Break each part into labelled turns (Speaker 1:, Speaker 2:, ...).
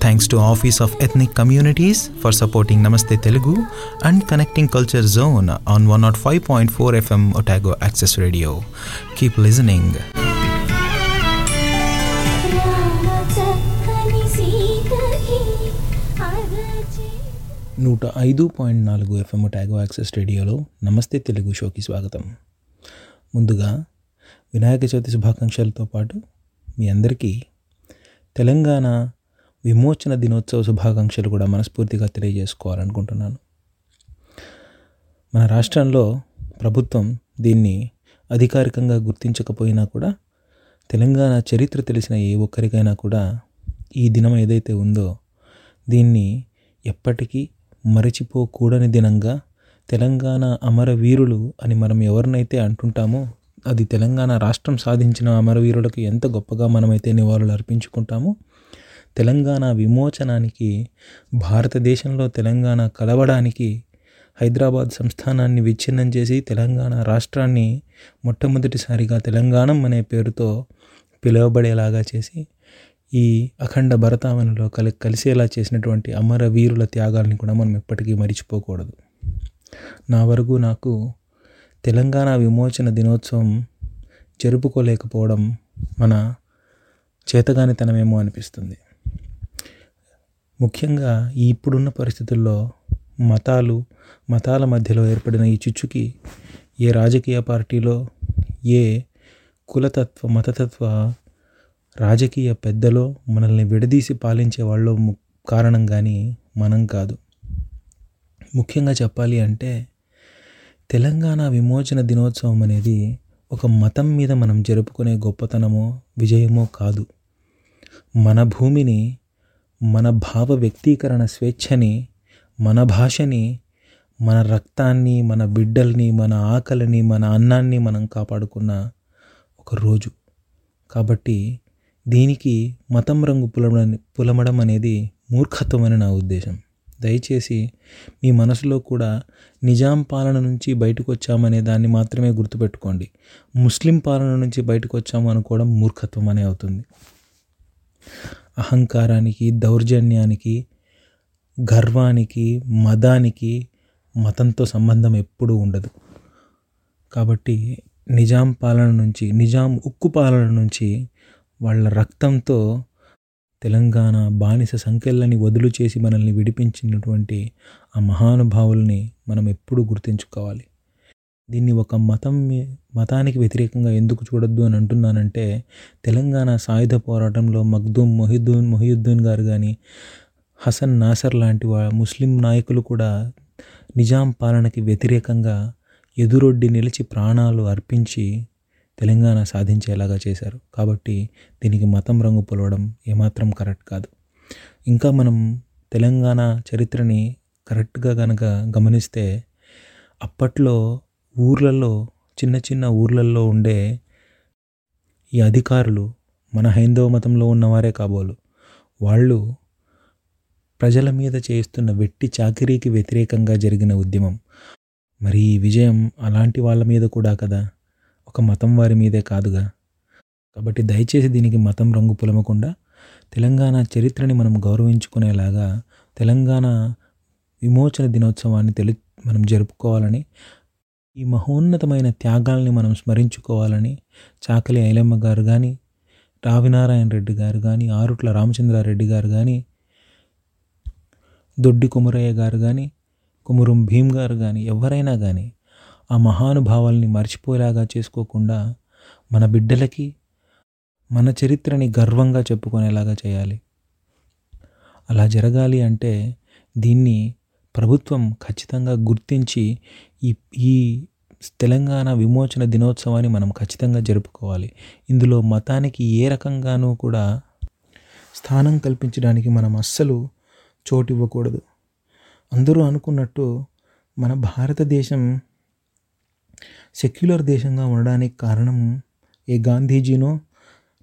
Speaker 1: Thanks to office of ethnic communities for supporting Namaste Telugu and connecting culture zone on one not five point four FM Otago
Speaker 2: access radio keep listening
Speaker 1: నూట ఐదు point నాలుగు FM Otago access రేడియోలో నమస్తే తెలుగు షోకి స్వాగతం. ముందుగా వినాయక చవితి శుభాకాంక్షలతో పాటు మీ అందరికీ తెలంగాణ విమోచన దినోత్సవ శుభాకాంక్షలు కూడా మనస్ఫూర్తిగా తెలియజేసుకోవాలనుకుంటున్నాను. మన రాష్ట్రంలో ప్రభుత్వం దీన్ని అధికారికంగా గుర్తించకపోయినా కూడా తెలంగాణ చరిత్ర తెలిసిన ఏ ఒక్కరికైనా కూడా ఈ దినం ఏదైతే ఉందో దీన్ని ఎప్పటికీ మరచిపోకూడని దినంగా తెలంగాణ అమరవీరులు అని మనం ఎవరినైతే అంటుంటామో అది తెలంగాణ రాష్ట్రం సాధించిన అమరవీరులకు ఎంత గొప్పగా మనమైతే నివాళులు అర్పించుకుంటామో తెలంగాణ విమోచనానికి భారతదేశంలో తెలంగాణ కలవడానికి హైదరాబాద్ సంస్థానాన్ని విచ్ఛిన్నం చేసి తెలంగాణ రాష్ట్రాన్ని మొట్టమొదటిసారిగా తెలంగాణం అనే పేరుతో పిలువబడేలాగా చేసి ఈ అఖండ భరతావనిలో కలి కలిసేలా చేసినటువంటి అమరవీరుల త్యాగాల్ని కూడా మనం ఎప్పటికీ మరిచిపోకూడదు. నా వరకు నాకు తెలంగాణ విమోచన దినోత్సవం జరుపుకోలేకపోవడం మన చేతగానితనమేమో అనిపిస్తుంది. ముఖ్యంగా ఇప్పుడున్న పరిస్థితుల్లో మతాలు మతాల మధ్యలో ఏర్పడిన ఈ చిచ్చుకి ఏ రాజకీయ పార్టీలో ఏ కులతత్వ మతతత్వ రాజకీయ పెద్దలో మనల్ని విడదీసి పాలించే వాళ్ళు ము- కారణం కానీ మనం కాదు. ముఖ్యంగా చెప్పాలి అంటే తెలంగాణ విమోచన దినోత్సవం అనేది ఒక మతం మీద మనం జరుపుకునే గొప్పతనమో విజయమో కాదు. మన భూమిని మన భావ వ్యక్తీకరణ స్వేచ్ఛని మన భాషని మన రక్తాన్ని మన బిడ్డల్ని మన ఆకలిని మన అన్నాన్ని మనం కాపాడుకున్న ఒక రోజు. కాబట్టి దీనికి మతం రంగు పులమడం పులమడం అనేది మూర్ఖత్వం అని నా ఉద్దేశం. దయచేసి మీ మనసులో కూడా నిజాం పాలన నుంచి బయటకు వచ్చామనే దాన్ని మాత్రమే గుర్తుపెట్టుకోండి. ముస్లిం పాలన నుంచి బయటకు వచ్చాము అనుకోవడం మూర్ఖత్వం అనే అవుతుంది. అహంకారానికి దౌర్జన్యానికి గర్వానికి మదానికి మతంతో సంబంధం ఎప్పుడూ ఉండదు. కాబట్టి నిజాం పాలన నుంచి నిజాం ఉక్కు పాలన నుంచి వాళ్ళ రక్తంతో తెలంగాణ బానిస సంఖ్యలని వదులు చేసి మనల్ని విడిపించినటువంటి ఆ మహానుభావుల్ని మనం ఎప్పుడూ గుర్తుంచుకోవాలి. దీన్ని ఒక మతం మతానికి వ్యతిరేకంగా ఎందుకు చూడొద్దు అని అంటున్నానంటే తెలంగాణ సాయుధ పోరాటంలో మగ్దూమ్ మొహిద్దూన్ మొహియుద్దీన్ గారు కానీ హసన్ నాసర్ లాంటి వా ముస్లిం నాయకులు కూడా నిజాం పాలనకి వ్యతిరేకంగా ఎదురొడ్డి నిలిచి ప్రాణాలు అర్పించి తెలంగాణ సాధించేలాగా చేశారు. కాబట్టి దీనికి మతం రంగు పొలవడం ఏమాత్రం కరెక్ట్ కాదు. ఇంకా మనం తెలంగాణ చరిత్రని కరెక్ట్గా కనుక గమనిస్తే అప్పట్లో ఊర్లలో చిన్న చిన్న ఊర్లలో ఉండే ఈ అధికారులు మన హైందవ మతంలో ఉన్నవారే కాబోలు. వాళ్ళు ప్రజల మీద చేస్తున్న వెట్టి చాకిరీకి వ్యతిరేకంగా జరిగిన ఉద్యమం. మరి ఈ విజయం అలాంటి వాళ్ళ మీద కూడా కదా? ఒక మతం వారి మీదే కాదుగా? కాబట్టి దయచేసి దీనికి మతం రంగు పులమకుండా తెలంగాణ చరిత్రని మనం గౌరవించుకునేలాగా తెలంగాణ విమోచన దినోత్సవాన్ని తెలి మనం జరుపుకోవాలని ఈ మహోన్నతమైన త్యాగాల్ని మనం స్మరించుకోవాలని చాకలి ఐలమ్మ గారు కానీ రావినారాయణ రెడ్డి గారు కానీ ఆరుట్ల రామచంద్రారెడ్డి గారు కానీ దొడ్డి కుమరయ్య గారు కానీ కుమురం భీమ్ గారు కానీ ఎవరైనా కానీ ఆ మహానుభావాల్ని మర్చిపోయేలాగా చేసుకోకుండా మన బిడ్డలకి మన చరిత్రని గర్వంగా చెప్పుకునేలాగా చేయాలి. అలా జరగాలి అంటే దీన్ని ప్రభుత్వం ఖచ్చితంగా గుర్తించి ఈ ఈ తెలంగాణ విమోచన దినోత్సవాన్ని మనం ఖచ్చితంగా జరుపుకోవాలి. ఇందులో మతానికి ఏ రకంగానూ కూడా స్థానం కల్పించడానికి మనం అస్సలు చోటు ఇవ్వకూడదు. అందరూ అనుకున్నట్టు మన భారతదేశం సెక్యులర్ దేశంగా ఉండడానికి కారణం ఏ గాంధీజీనో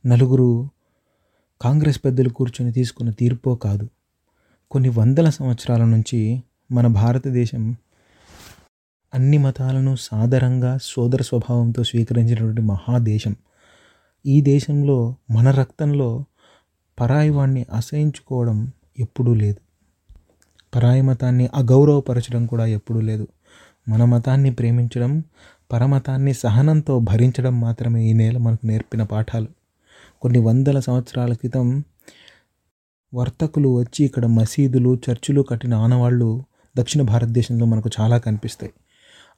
Speaker 1: నలుగురు కాంగ్రెస్ పెద్దలు కూర్చొని తీసుకున్న తీర్పో కాదు. కొన్ని వందల సంవత్సరాల నుంచి మన భారతదేశం అన్ని మతాలను సాదరంగా సోదర స్వభావంతో స్వీకరించినటువంటి మహాదేశం. ఈ దేశంలో మన రక్తంలో పరాయి వాణ్ణి అసహించుకోవడం ఎప్పుడూ లేదు. పరాయి మతాన్ని అగౌరవపరచడం కూడా ఎప్పుడూ లేదు. మన మతాన్ని ప్రేమించడం పరమతాన్ని సహనంతో భరించడం మాత్రమే ఈ నేల మనకు నేర్పిన పాఠాలు. కొన్ని వందల సంవత్సరాల క్రితం వర్తకులు వచ్చి ఇక్కడ మసీదులు చర్చిలు కట్టిన ఆనవాళ్ళు దక్షిణ భారతదేశంలో మనకు చాలా కనిపిస్తాయి.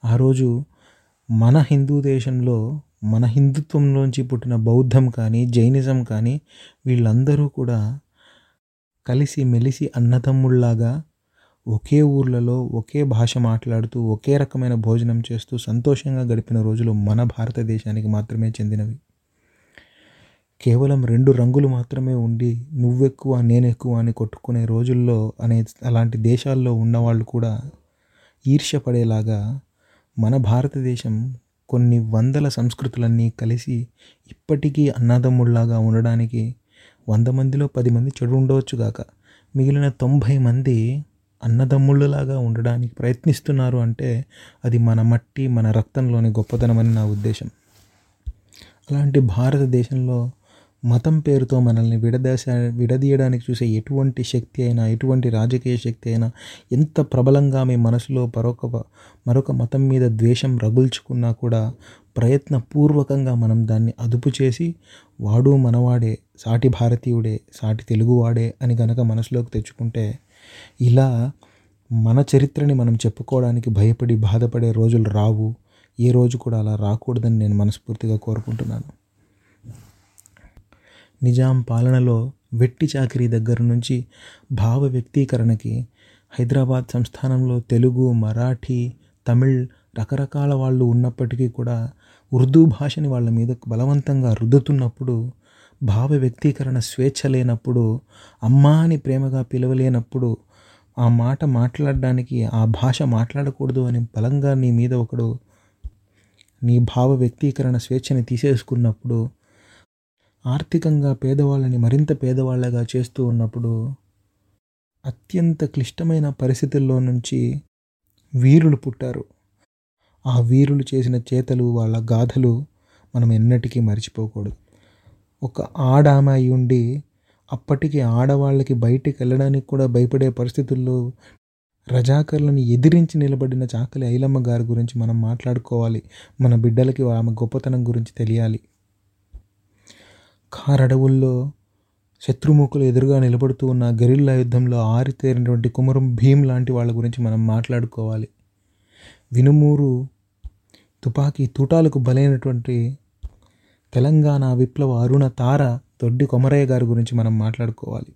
Speaker 1: ఆ రోజు మన హిందూ దేశంలో మన హిందుత్వంలోంచి పుట్టిన బౌద్ధం కానీ జైనిజం కానీ వీళ్ళందరూ కూడా కలిసి మెలిసి అన్నదమ్ముళ్ళాగా ఒకే ఊర్లలో ఒకే భాష మాట్లాడుతూ ఒకే రకమైన భోజనం చేస్తూ సంతోషంగా గడిపిన రోజులు మన భారతదేశానికి మాత్రమే చెందినవి. కేవలం రెండు రంగులు మాత్రమే ఉండి నువ్వెక్కువ నేనెక్కువ అని కొట్టుకునే రోజుల్లో అనే అలాంటి దేశాల్లో ఉన్నవాళ్ళు కూడా ఈర్ష్యపడేలాగా మన భారతదేశం కొన్ని వందల సంస్కృతులన్నీ కలిసి ఇప్పటికీ అన్నదమ్ముళ్ళాగా ఉండడానికి వంద మందిలో పది మంది చెడు ఉండవచ్చు గాక. మిగిలిన తొంభై మంది అన్నదమ్ముళ్ళలాగా ఉండడానికి ప్రయత్నిస్తున్నారు అంటే అది మన మట్టి మన రక్తంలోని గొప్పతనమని నా ఉద్దేశం. అలాంటి భారతదేశంలో మతం పేరుతో మనల్ని విడదశ విడదీయడానికి చూసే ఎటువంటి శక్తి అయినా ఎటువంటి రాజకీయ శక్తి అయినా ఎంత ప్రబలంగా మీ మనసులో మరొక మరొక మతం మీద ద్వేషం రగుల్చుకున్నా కూడా ప్రయత్నపూర్వకంగా మనం దాన్ని అదుపు చేసి వాడు మనవాడే సాటి భారతీయుడే సాటి తెలుగువాడే అని గనక మనసులోకి తెచ్చుకుంటే ఇలా మన చరిత్రని మనం చెప్పుకోవడానికి భయపడి బాధపడే రోజులు రావు. ఏ రోజు కూడా అలా రాకూడదని నేను మనస్ఫూర్తిగా కోరుకుంటున్నాను. నిజాం పాలనలో వెట్టి చాకిరీ దగ్గర నుంచి భావ వ్యక్తీకరణకి హైదరాబాద్ సంస్థానంలో తెలుగు మరాఠీ తమిళ్ రకరకాల వాళ్ళు ఉన్నప్పటికీ కూడా ఉర్దూ భాషని వాళ్ళ మీద బలవంతంగా రుద్దుతున్నప్పుడు భావ వ్యక్తీకరణ స్వేచ్ఛ లేనప్పుడు అమ్మా అని ప్రేమగా పిలవలేనప్పుడు ఆ మాట మాట్లాడడానికి ఆ భాష మాట్లాడకూడదు అని బలంగా నీ మీద ఒకడు నీ భావ వ్యక్తీకరణ స్వేచ్ఛని తీసేసుకున్నప్పుడు ఆర్థికంగా పేదవాళ్ళని మరింత పేదవాళ్ళగా చేస్తూ ఉన్నప్పుడు అత్యంత క్లిష్టమైన పరిస్థితుల్లో నుంచి వీరులు పుట్టారు. ఆ వీరులు చేసిన చేతలు వాళ్ళ గాథలు మనం ఎన్నటికీ మర్చిపోకూడదు. ఒక ఆడామాయి ఉండి అప్పటికి ఆడవాళ్ళకి బయటికి వెళ్ళడానికి కూడా భయపడే పరిస్థితుల్లో రజాకర్లను ఎదిరించి నిలబడిన చాకలి ఐలమ్మ గారి గురించి మనం మాట్లాడుకోవాలి. మన బిడ్డలకి ఆమె గొప్పతనం గురించి తెలియాలి. కారడవుల్లో శత్రుముఖులు ఎదురుగా నిలబడుతూ ఉన్న గెరిల్లా యుద్ధంలో ఆరితేరినటువంటి కుమరం భీమ్ లాంటి వాళ్ళ గురించి మనం మాట్లాడుకోవాలి. వినుమూరు తుపాకీ తూటాలకు బలైనటువంటి తెలంగాణ విప్లవ అరుణ తార దొడ్డి కొమరయ్య గారి గురించి మనం మాట్లాడుకోవాలి.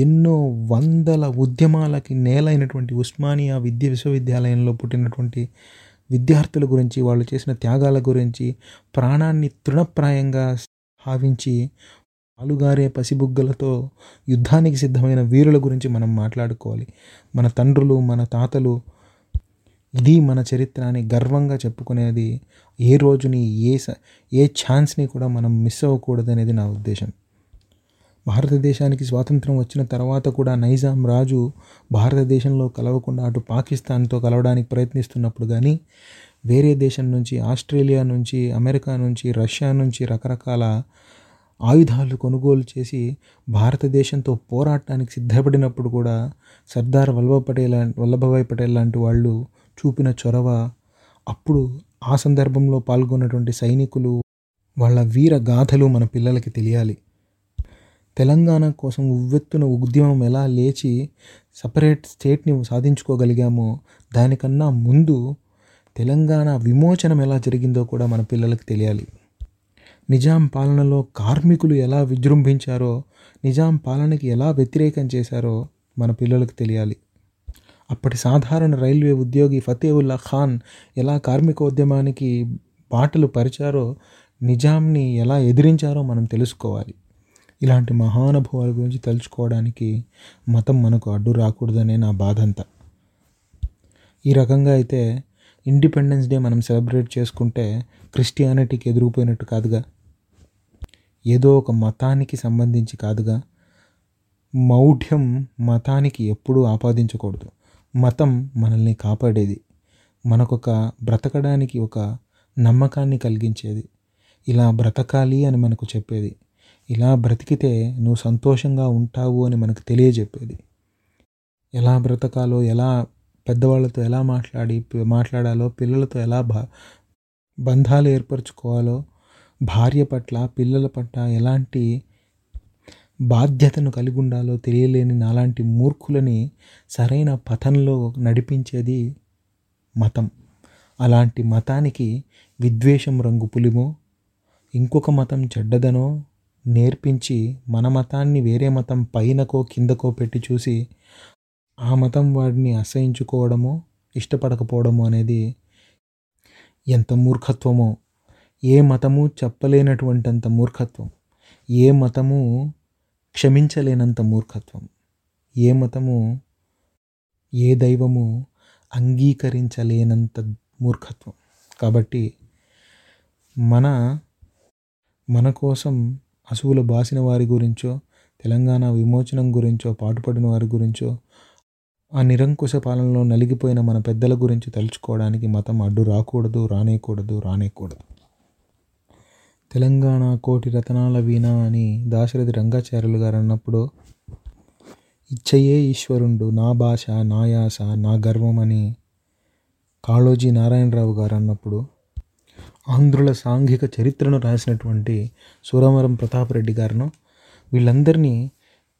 Speaker 1: ఎన్నో వందల ఉద్యమాలకి నేలైనటువంటి ఉస్మానియా విద్య విశ్వవిద్యాలయంలో పుట్టినటువంటి విద్యార్థుల గురించి వాళ్ళు చేసిన త్యాగాల గురించి ప్రాణాన్ని తృణప్రాయంగా భావించి పాలుగారే పసిబుగ్గలతో యుద్ధానికి సిద్ధమైన వీరుల గురించి మనం మాట్లాడుకోవాలి. మన తండ్రులు మన తాతలు ఇది మన చరిత్ర అని గర్వంగా చెప్పుకునేది ఏ రోజుని ఏ స ఏ ఛాన్స్ని కూడా మనం మిస్ అవ్వకూడదు అనేది నా ఉద్దేశం. భారతదేశానికి స్వాతంత్రం వచ్చిన తర్వాత కూడా నైజాం రాజు భారతదేశంలో కలవకుండా అటు పాకిస్తాన్తో కలవడానికి ప్రయత్నిస్తున్నప్పుడు కానీ వేరే దేశం నుంచి ఆస్ట్రేలియా నుంచి అమెరికా నుంచి రష్యా నుంచి రకరకాల ఆయుధాలు కొనుగోలు చేసి భారతదేశంతో పోరాటానికి సిద్ధపడినప్పుడు కూడా సర్దార్ వల్లభ పటేల్ వల్లభభాయ్ పటేల్ లాంటి వాళ్ళు చూపిన చొరవ అప్పుడు ఆ సందర్భంలో పాల్గొన్నటువంటి సైనికులు వాళ్ళ వీర గాథలు మన పిల్లలకి తెలియాలి. తెలంగాణ కోసం ఉవ్వెత్తున ఉద్యమం ఎలా లేచి సపరేట్ స్టేట్ని సాధించుకోగలిగామో దానికన్నా ముందు తెలంగాణ విమోచనం ఎలా జరిగిందో కూడా మన పిల్లలకు తెలియాలి. నిజాం పాలనలో కార్మికులు ఎలా విజృంభించారో నిజాం పాలనకి ఎలా వ్యతిరేకం చేశారో మన పిల్లలకు తెలియాలి. అప్పటి సాధారణ రైల్వే ఉద్యోగి ఫతేవుల్లా ఖాన్ ఎలా కార్మికోద్యమానికి బాటలు పరిచారో నిజాంని ఎలా ఎదిరించారో మనం తెలుసుకోవాలి. ఇలాంటి మహానుభవాల గురించి తలుచుకోవడానికి మతం మనకు అడ్డు రాకూడదనే నా బాధంతా. ఈ రకంగా అయితే ఇండిపెండెన్స్ డే మనం సెలబ్రేట్ చేసుకుంటే క్రిస్టియానిటీకి ఎదురుపోయినట్టు కాదుగా? ఏదో ఒక మతానికి సంబంధించి కాదుగా? మౌఢ్యం మతానికి ఎప్పుడూ ఆపాదించకూడదు. మతం మనల్ని కాపాడేది. మనకొక బ్రతకడానికి ఒక నమ్మకాన్ని కలిగించేది. ఇలా బ్రతకాలి అని మనకు చెప్పేది. ఇలా బ్రతికితే నువ్వు సంతోషంగా ఉంటావు అని మనకు తెలియజెప్పేది. ఎలా బ్రతకాలో ఎలా పెద్దవాళ్ళతో ఎలా మాట్లాడి మాట్లాడాలో పిల్లలతో ఎలా బా బంధాలు ఏర్పరచుకోవాలో భార్య పట్ల పిల్లల పట్ల ఎలాంటి బాధ్యతను కలిగి ఉండాలో తెలియలేని నాలాంటి మూర్ఖులని సరైన పథంలో నడిపించేది మతం. అలాంటి మతానికి విద్వేషం రంగు పులిమో ఇంకొక మతం చెడ్డదనో నేర్పించి మన మతాన్ని వేరే మతం పైనకో కిందకో పెట్టి చూసి ఆ మతం వాడిని అసహించుకోవడమో ఇష్టపడకపోవడమో అనేది ఎంత మూర్ఖత్వమో. ఏ మతము చెప్పలేనటువంటంత మూర్ఖత్వం. ఏ మతము క్షమించలేనంత మూర్ఖత్వం. ఏ మతము ఏ దైవము అంగీకరించలేనంత మూర్ఖత్వం. కాబట్టి మన మన కోసం అసువులు బాసిన వారి గురించో తెలంగాణ విమోచనం గురించో పాటుపడిన వారి గురించో ఆ నిరంకుశ పాలనలో నలిగిపోయిన మన పెద్దల గురించి తలుచుకోవడానికి మతం అడ్డు రాకూడదు రానేకూడదు రానేకూడదు. తెలంగాణ కోటి రతనాల వీణ అని దాశరథి రంగాచార్యులు గారు అన్నప్పుడు ఇచ్చయే ఈశ్వరుండు నా భాష నా యాస నా గర్వం అని కాళోజీ నారాయణరావు గారు అన్నప్పుడు ఆంధ్రుల సాంఘిక చరిత్రను రాసినటువంటి సూరవరం ప్రతాపరెడ్డి గారును వీళ్ళందరినీ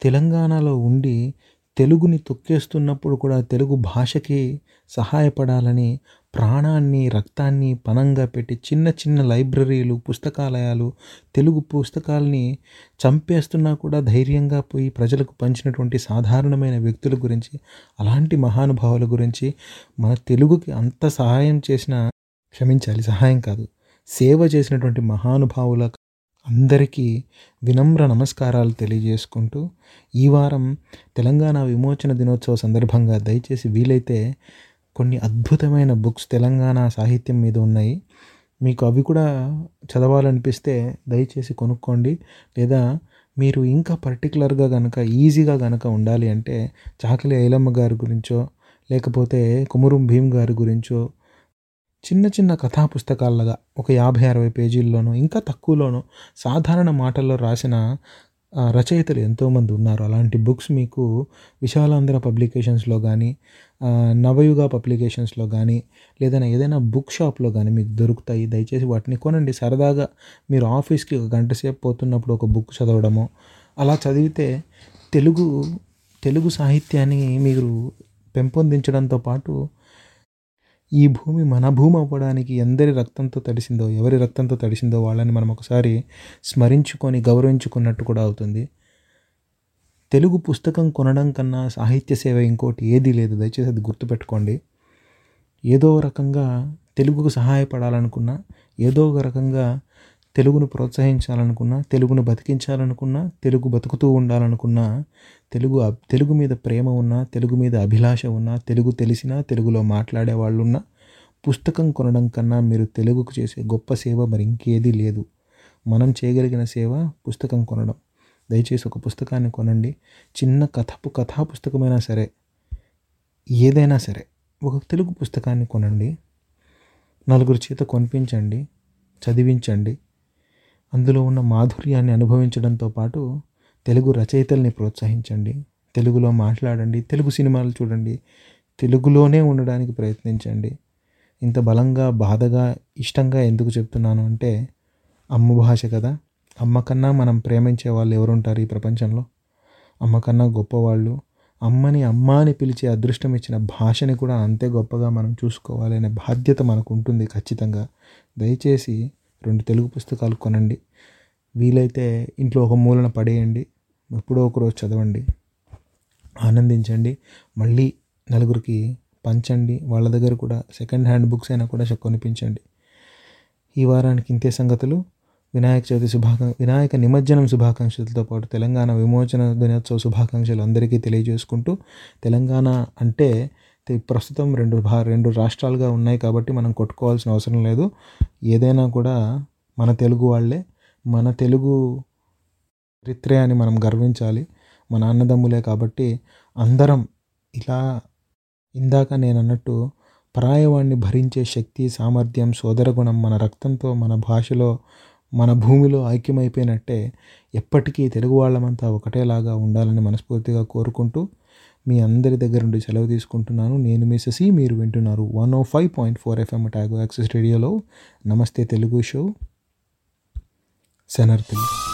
Speaker 1: తెలంగాణలో ఉండి తెలుగుని తొక్కేస్తున్నప్పుడు కూడా తెలుగు భాషకి సహాయపడాలని ప్రాణాన్ని రక్తాన్ని పణంగా పెట్టి చిన్న చిన్న లైబ్రరీలు పుస్తకాలయాలు తెలుగు పుస్తకాలని చంపేస్తున్నా కూడా ధైర్యంగా పోయి ప్రజలకు పంచినటువంటి సాధారణమైన వ్యక్తుల గురించి అలాంటి మహానుభావుల గురించి మన తెలుగుకి అంత సహాయం చేసిన క్షమించాలి సహాయం కాదు. సేవ చేసినటువంటి మహానుభావుల అందరికీ వినమ్ర నమస్కారాలు తెలియజేసుకుంటూ ఈ వారం తెలంగాణ విమోచన దినోత్సవ సందర్భంగా దయచేసి వీలైతే కొన్ని అద్భుతమైన బుక్స్ తెలంగాణ సాహిత్యం మీద ఉన్నాయి. మీకు అవి కూడా చదవాలనిపిస్తే దయచేసి కొనుక్కోండి. లేదా మీరు ఇంకా పర్టికులర్గా కనుక ఈజీగా కనుక ఉండాలి అంటే చాకలి ఐలమ్మ గారి గురించో లేకపోతే కుమురం భీమ్ గారి గురించో చిన్న చిన్న కథా పుస్తకాలుగా ఒక యాభై అరవై పేజీల్లోనూ ఇంకా తక్కువలోనూ సాధారణ మాటల్లో రాసిన రచయితలు ఎంతోమంది ఉన్నారు. అలాంటి బుక్స్ మీకు విశాలాంధ్ర పబ్లికేషన్స్లో కానీ నవయుగ పబ్లికేషన్స్లో కానీ లేదా ఏదైనా బుక్ షాప్లో కానీ మీకు దొరుకుతాయి. దయచేసి వాటిని కొనండి. సరదాగా మీరు ఆఫీస్కి ఒక గంట సేపు పోతున్నప్పుడు ఒక బుక్ చదవడము అలా చదివితే తెలుగు తెలుగు సాహిత్యాన్ని మీరు పెంపొందించడంతో పాటు ఈ భూమి మన భూమి అవ్వడానికి ఎందరి రక్తంతో తడిసిందో ఎవరి రక్తంతో తడిసిందో వాళ్ళని మనం ఒకసారి స్మరించుకొని గౌరవించుకున్నట్టు కూడా అవుతుంది. తెలుగు పుస్తకం కొనడం కన్నా సాహిత్య సేవ ఇంకోటి ఏదీ లేదు. దయచేసి అది గుర్తుపెట్టుకోండి. ఏదో రకంగా తెలుగుకు సహాయపడాలనుకున్నా ఏదో ఒక రకంగా తెలుగును ప్రోత్సహించాలనుకున్నా తెలుగును బతికించాలనుకున్నా తెలుగు బతుకుతూ ఉండాలనుకున్నా తెలుగు తెలుగు మీద ప్రేమ ఉన్నా తెలుగు మీద అభిలాష ఉన్నా తెలుగు తెలిసినా తెలుగులో మాట్లాడే వాళ్ళు ఉన్నా పుస్తకం కొనడం కన్నా మీరు తెలుగుకు చేసే గొప్ప సేవ మరి ఇంకేదీ లేదు. మనం చేయగలిగిన సేవ పుస్తకం కొనడం. దయచేసి ఒక పుస్తకాన్ని కొనండి. చిన్న కథపు కథా పుస్తకమైనా సరే ఏదైనా సరే ఒక తెలుగు పుస్తకాన్ని కొనండి. నలుగురు చేత కొనిపించండి చదివించండి. అందులో ఉన్న మాధుర్యాన్ని అనుభవించడంతో పాటు తెలుగు రచయితల్ని ప్రోత్సహించండి. తెలుగులో మాట్లాడండి. తెలుగు సినిమాలు చూడండి. తెలుగులోనే ఉండడానికి ప్రయత్నించండి. ఇంత బలంగా బాధగా ఇష్టంగా ఎందుకు చెప్తున్నాను అంటే అమ్మ భాష కదా. అమ్మ కన్నా మనం ప్రేమించే వాళ్ళు ఎవరుంటారు ఈ ప్రపంచంలో? అమ్మ కన్నా గొప్పవాళ్ళు అమ్మని అమ్మ అని పిలిచే అదృష్టం ఇచ్చిన భాషని కూడా అంతే గొప్పగా మనం చూసుకోవాలనే బాధ్యత మనకు ఉంటుంది ఖచ్చితంగా. దయచేసి రెండు తెలుగు పుస్తకాలు కొనండి. వీలైతే ఇంట్లో ఒక మూలన పడేయండి. ఎప్పుడో ఒకరోజు చదవండి. ఆనందించండి. మళ్ళీ నలుగురికి పంచండి. వాళ్ళ దగ్గర కూడా సెకండ్ హ్యాండ్ బుక్స్ అయినా కూడా కొనిపించండి. ఈ వారానికి ఇంతే సంగతులు.
Speaker 3: వినాయక చవితి శుభాకాం వినాయక నిమజ్జనం శుభాకాంక్షలతో పాటు తెలంగాణ విమోచన దినోత్సవ శుభాకాంక్షలు అందరికీ తెలియజేసుకుంటూ తెలంగాణ అంటే ప్రస్తుతం రెండు భా రెండు రాష్ట్రాలుగా ఉన్నాయి కాబట్టి మనం కొట్టుకోవాల్సిన అవసరం లేదు. ఏదైనా కూడా మన తెలుగు వాళ్ళే మన తెలుగు చరిత్రే అని మనం గర్వించాలి. మన అన్నదమ్ములే కాబట్టి అందరం ఇలా ఇందాక నేను అన్నట్టు పరాయవాణ్ణి భరించే శక్తి సామర్థ్యం సోదరగుణం మన రక్తంతో మన భాషలో మన భూమిలో ఐక్యమైపోయినట్టే ఎప్పటికీ తెలుగు వాళ్ళమంతా ఒకటేలాగా ఉండాలని మనస్ఫూర్తిగా కోరుకుంటూ మీ అందరి దగ్గర నుండి సెలవు తీసుకుంటున్నాను. నేను మిసెసి మీరు వింటున్నారు one O five point four FM Otago access రేడియోలో నమస్తే తెలుగు షో. శనర్థులు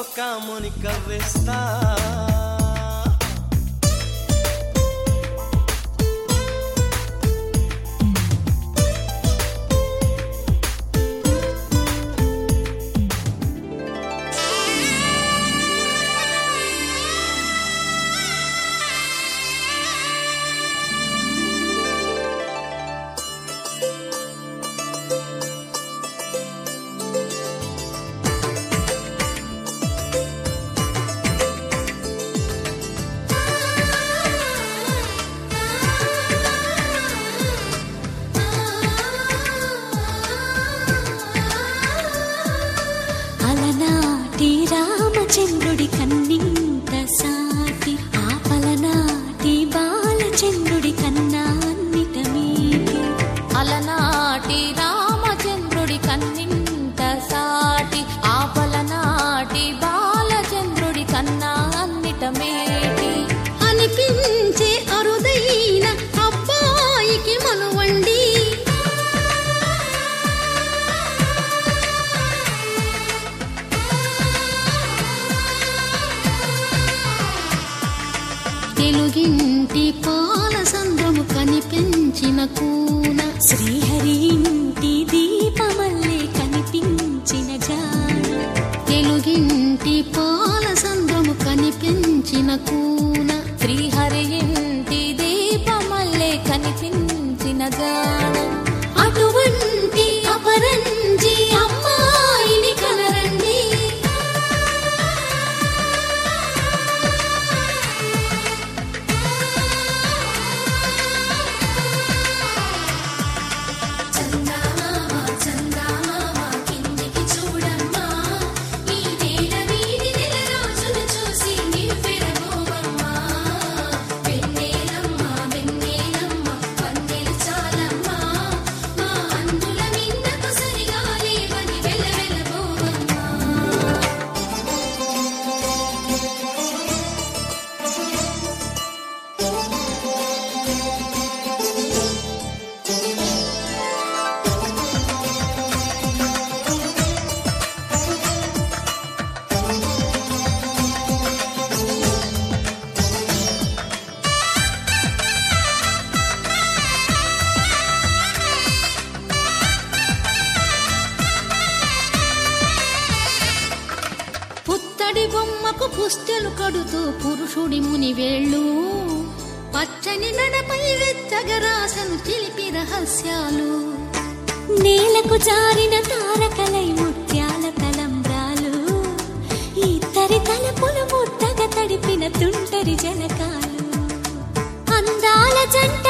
Speaker 2: loca, Mónica Vesta. िनकून त्रीह తెగరాశను తెలిపి రహస్యాలు. నేలకు జారిన తారకలై ముత్యాల తలంబ్రాలు. ఇద్దరి తలపులు ముద్దగా తడిపిన తుంటరి జనకాలు. అందాల జంట